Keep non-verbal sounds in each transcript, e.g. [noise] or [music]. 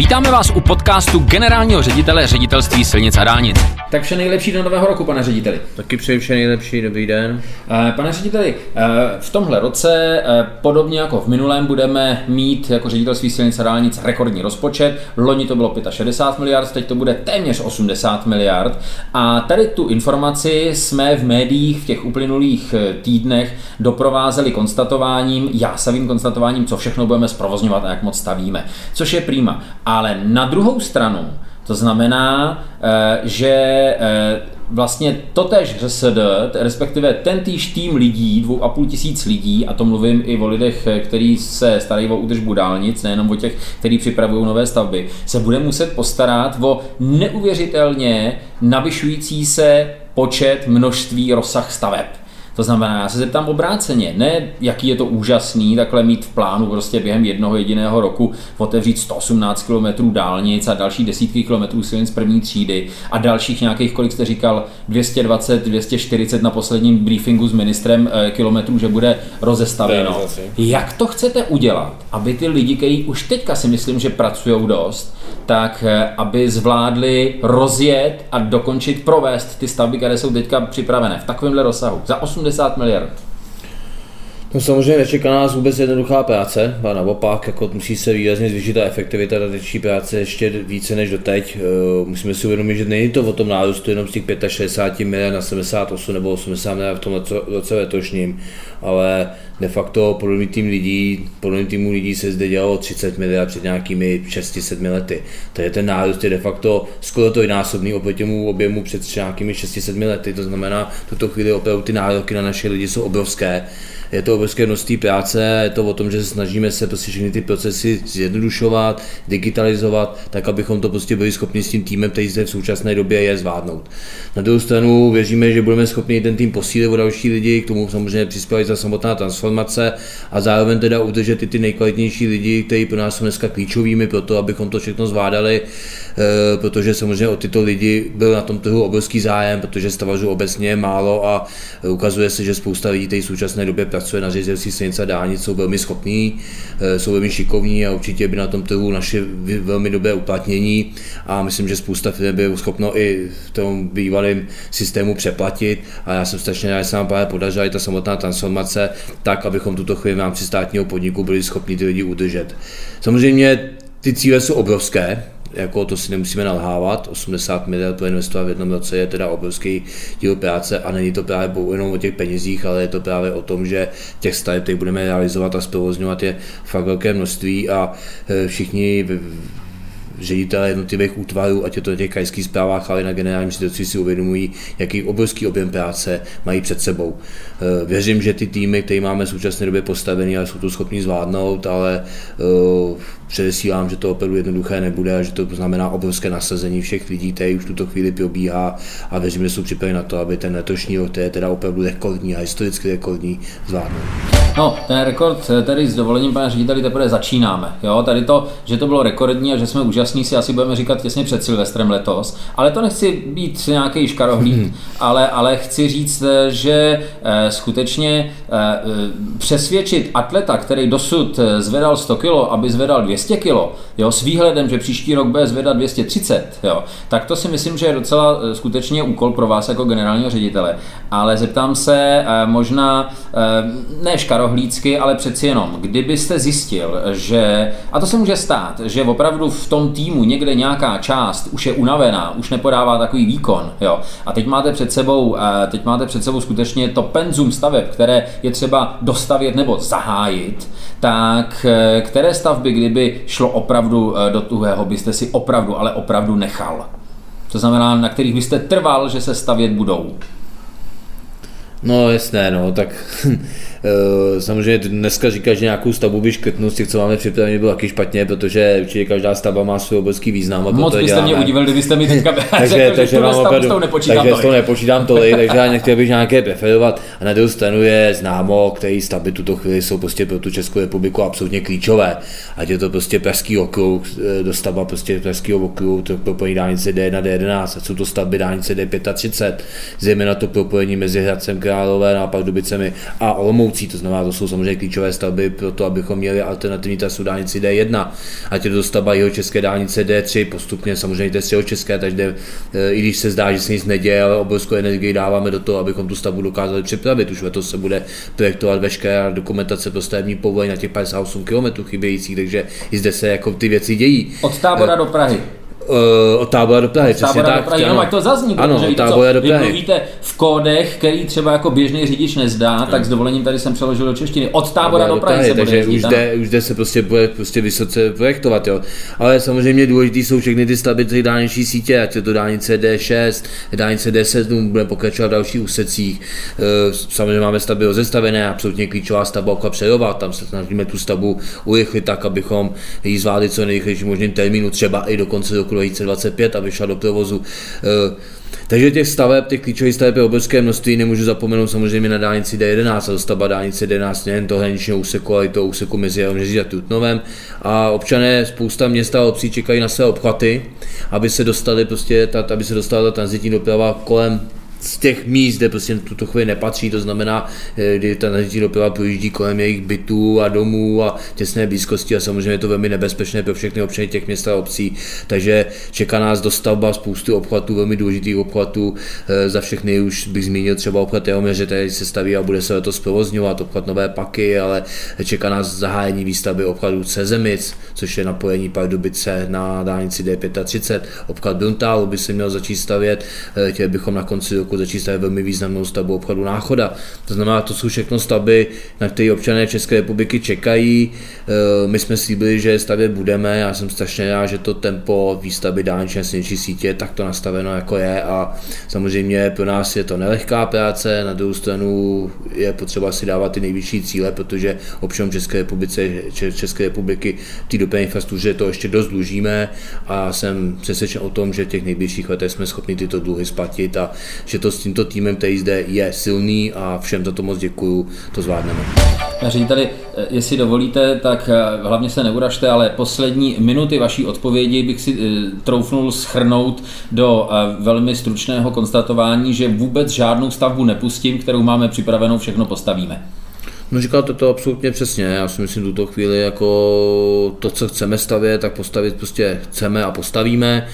Vítáme vás u podcastu generálního ředitele ředitelství silnic a dálnic. Tak vše nejlepší do nového roku, pane řediteli. Taky přeji vše nejlepší, dobrý den. Eh, pane řediteli, eh, v tomhle roce, eh, podobně jako v minulém, budeme mít jako ředitelství silnic a dálnic rekordní rozpočet. Loni to bylo 65 miliard, teď to bude téměř 80 miliard. A tady tu informaci jsme v médiích v těch uplynulých týdnech doprovázeli konstatováním, jásavým konstatováním, co všechno budeme zprovozňovat a jak moc stavíme. Což je prýma. Ale na druhou stranu, to znamená, eh, že eh, vlastně totež ŘSD, respektive ten týž tým lidí, dvou a půl tisíc lidí, a to mluvím i o lidech, eh, kteří se starají o údržbu dálnic, nejenom o těch, kteří připravují nové stavby, se bude muset postarat o neuvěřitelně navyšující se počet, množství, rozsah staveb. To znamená, já se zeptám obráceně, ne jaký je to úžasný takhle mít v plánu prostě během jednoho jediného roku otevřít 118 km dálnic a další desítky kilometrů silnic první třídy a dalších nějakých, kolik jste říkal, 220, 240 na posledním briefingu s ministrem eh, kilometrů, že bude rozestavěno. Jak to chcete udělat, aby ty lidi, kteří už teďka si myslím, že pracují dost, tak eh, aby zvládli rozjet a dokončit, provést ty stavby, které jsou teďka připravené v takovémhle rozsahu. Za 80 miliard. No samozřejmě nečeká nás vůbec jednoduchá práce, a naopak jako musí se výrazně zvýšit ta efektivita tateční práce ještě více než doteď. Eh, musíme si uvědomit, že není to o tom nárůstu jenom z těch 65 miliard na 78 nebo 80 miliard v tom roce letošním, ale de facto podobný tým lidí, podobný týmu lidí se zde dělalo 30 miliard před nějakými 6-7 lety. Takže ten nárůst je de facto skoro to násobný oproti tomu objemu před nějakými 6-7 lety. To znamená, tuto chvíli opravdu ty nároky na naše lidi jsou obrovské je to obrovské množství práce, je to o tom, že snažíme se prostě všechny ty procesy zjednodušovat, digitalizovat, tak abychom to prostě byli schopni s tím týmem, který zde v současné době je, zvládnout. Na druhou stranu věříme, že budeme schopni ten tým posílit o další lidi, k tomu samozřejmě přispěvají za samotná transformace a zároveň teda udržet i ty nejkvalitnější lidi, kteří pro nás jsou dneska klíčovými pro to, abychom to všechno zvládali, eh, protože samozřejmě o tyto lidi byl na tom trhu obrovský zájem, protože stavařů obecně je málo a ukazuje se, že spousta lidí, v současné době pracuje na ředitelství silnice a dálnic, jsou velmi schopní, eh, jsou velmi šikovní a určitě by na tom trhu naše velmi dobré uplatnění a myslím, že spousta firm by schopno i v tom bývalém systému přeplatit a já jsem strašně rád, že se nám právě podařila i ta samotná transformace tak, abychom tuto chvíli v rámci státního podniku byli schopni ty lidi udržet. Samozřejmě ty cíle jsou obrovské, jako to si nemusíme nalhávat, 80 miliard pro investovat v jednom roce je teda obrovský díl práce a není to právě jenom o těch penězích, ale je to právě o tom, že těch které budeme realizovat a zprovozňovat je fakt velké množství a e, všichni ředitelé jednotlivých útvarů, ať je to těch krajských zprávách, ale na generálním ředitelství si uvědomují, jaký obrovský objem práce mají před sebou. E, věřím, že ty týmy, které máme v současné době postavený, jsou to schopni zvládnout, ale e, předesílám, že to opravdu jednoduché nebude a že to znamená obrovské nasazení všech lidí, kteří už tuto chvíli probíhá a věřím, že jsou připraveni na to, aby ten letošní rok, který je teda opravdu rekordní a historicky rekordní, zvládnul. No, ten rekord eh, tady s dovolením, pane řediteli, teprve začínáme. Jo, tady to, že to bylo rekordní a že jsme úžasní, si asi budeme říkat těsně před Silvestrem letos. Ale to nechci být nějaký škarohlíd, hmm. ale, ale chci říct, že eh, skutečně eh, přesvědčit atleta, který dosud eh, zvedal 100 kg, aby zvedal 200 200 kg, jo, s výhledem, že příští rok bude zvedat 230, jo, tak to si myslím, že je docela skutečně úkol pro vás jako generálního ředitele. Ale zeptám se možná ne škarohlícky, ale přeci jenom, kdybyste zjistil, že, a to se může stát, že opravdu v tom týmu někde nějaká část už je unavená, už nepodává takový výkon, jo, a teď máte před sebou, teď máte před sebou skutečně to penzum staveb, které je třeba dostavět nebo zahájit, tak které stavby, kdyby šlo opravdu eh, do tuhého, byste si opravdu, ale opravdu nechal. To znamená, na kterých byste trval, že se stavět budou. No jasné, no, tak Eh, [laughs] samozřejmě dneska říkáš, že nějakou stavbu by škrtnul z těch, co máme připravené, bylo taky špatně, protože určitě každá stavba má svůj obrovský význam. A Moc byste děláme. mě udivil, kdybyste mi teďka [laughs] [laughs] takže, řekl, takže že opravdu, s nepočítám takže to nepočítám tolik, [laughs] takže já nechtěl bych nějaké preferovat. A na druhou stranu je známo, které stavby tuto chvíli jsou prostě pro tu Českou republiku absolutně klíčové. Ať je to prostě Pražský okruh, eh, dostavba prostě Pražského okruhu, to propojení dálnice D1, D11, a jsou to stavby dálnice D35, zejména to propojení mezi Hradcem Králové a Pardubicemi a Olomoucí budoucí, to znamená, to jsou samozřejmě klíčové stavby pro to, abychom měli alternativní trasu dálnici D1, ať je to dostavba jeho české dálnice D3, postupně samozřejmě D3 české, takže eh, i když se zdá, že se nic neděje, ale obrovskou energii dáváme do toho, abychom tu stavbu dokázali připravit. Už letos se bude projektovat veškerá dokumentace pro stavební povolení na těch 58 km chybějících, takže i zde se jako ty věci dějí. Od tábora do Prahy. Uh, od tábora do Prahy, přesně tak. Do Prahy, jenom ať to zazní, ano, protože tábora do Prahy. mluvíte v kódech, který třeba jako běžný řidič nezdá, no. tak s dovolením tady jsem přeložil do češtiny. Od tábora do, do Prahy, Prahy se takže bude už jde, už jde se prostě bude prostě vysoce projektovat, jo. Ale samozřejmě důležité jsou všechny ty stavby ty dálniční sítě, ať je to dálnice D6, dálnice D7, bude pokračovat v dalších úsecích. Uh, samozřejmě máme stavby rozestavené, absolutně klíčová stavba okla Přerova, tam se snažíme tu stavbu urychlit tak, abychom ji zvládli co nejrychlejší možným termínu, třeba i do konce roku 2025 aby šla do provozu. Eh, takže těch staveb, těch klíčových staveb je obrovské množství, nemůžu zapomenout samozřejmě na dálnici D11 a dostavba dálnice D11 nejen toho hraničního úseku, ale i toho úseku mezi Jaroměří a Tutnovem. A občané, spousta města a obcí čekají na své obchvaty, aby se dostali prostě, aby se dostala ta transitní doprava kolem z těch míst, kde prostě tuto chvíli nepatří, to znamená, eh, kdy ta nažití doprava projíždí kolem jejich bytů a domů a těsné blízkosti a samozřejmě je to velmi nebezpečné pro všechny občany těch měst a obcí, takže čeká nás dostavba spoustu obchvatů, velmi důležitých obchvatů, eh, za všechny už bych zmínil třeba obchvat Jehoměře, který se staví a bude se letos provozňovat, obchvat Nové Paky, ale čeká nás zahájení výstavby obchvatů Cezemic, což je napojení Pardubice na dálnici D35, obchvat Bruntálu by se měl začít stavět, eh, chtěli bychom na konci roku roku začít stavět velmi významnou stavbu obchodu Náchoda. To znamená, to jsou všechno stavby, na které občané České republiky čekají. Eh, my jsme slíbili, že stavět budeme. Já jsem strašně rád, že to tempo výstavby dálniční silniční sítě je takto nastaveno, jako je. A samozřejmě pro nás je to nelehká práce, na druhou stranu je potřeba si dávat ty nejvyšší cíle, protože občanům České republice, České republiky té dopravní infrastruktuře to ještě dost dlužíme a jsem přesvědčen o tom, že v těch nejbližších letech jsme schopni tyto dluhy splatit a že to s tímto týmem, který zde je silný a všem za to moc děkuju, to zvládneme. tady, eh, jestli dovolíte, tak eh, hlavně se neuražte, ale poslední minuty vaší odpovědi bych si eh, troufnul schrnout do velmi stručného konstatování, že vůbec žádnou stavbu nepustím, kterou máme připravenou, všechno postavíme. No říkal to, absolutně přesně. Já si myslím, tuto chvíli jako to, co chceme stavět, tak postavit prostě chceme a postavíme.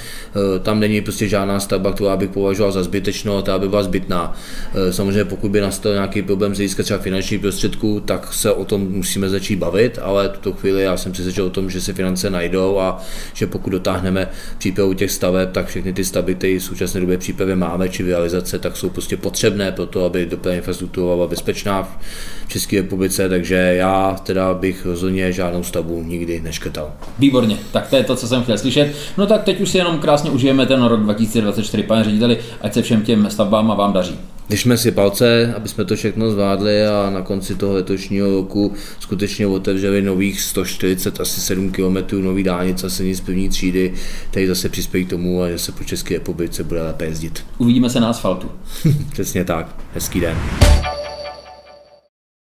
E, tam není prostě žádná stavba, která bych považoval za zbytečnou, ta by byla zbytná. E, samozřejmě pokud by nastal nějaký problém z hlediska třeba finančních prostředků, tak se o tom musíme začít bavit, ale tuto chvíli já jsem přesvědčen o tom, že se finance najdou a že pokud dotáhneme přípravu těch staveb, tak všechny ty stavby, které v současné době přípravě máme, či realizace, tak jsou prostě potřebné pro to, aby dopravní infrastruktura byla bezpečná v České republice, takže já teda bych rozhodně žádnou stavbu nikdy neškrtal. Výborně, tak to je to, co jsem chtěl slyšet. No tak teď už si jenom krásně užijeme ten rok 2024, pane řediteli, ať se všem těm stavbám a vám daří. Držme si palce, aby jsme to všechno zvládli a na konci toho letošního roku skutečně otevřeli nových 140 asi 7 km nový dálnic a silnic první třídy, který zase přispějí k tomu a že se po České republice bude lépe jezdit. Uvidíme se na asfaltu. [laughs] Přesně tak. Hezký den.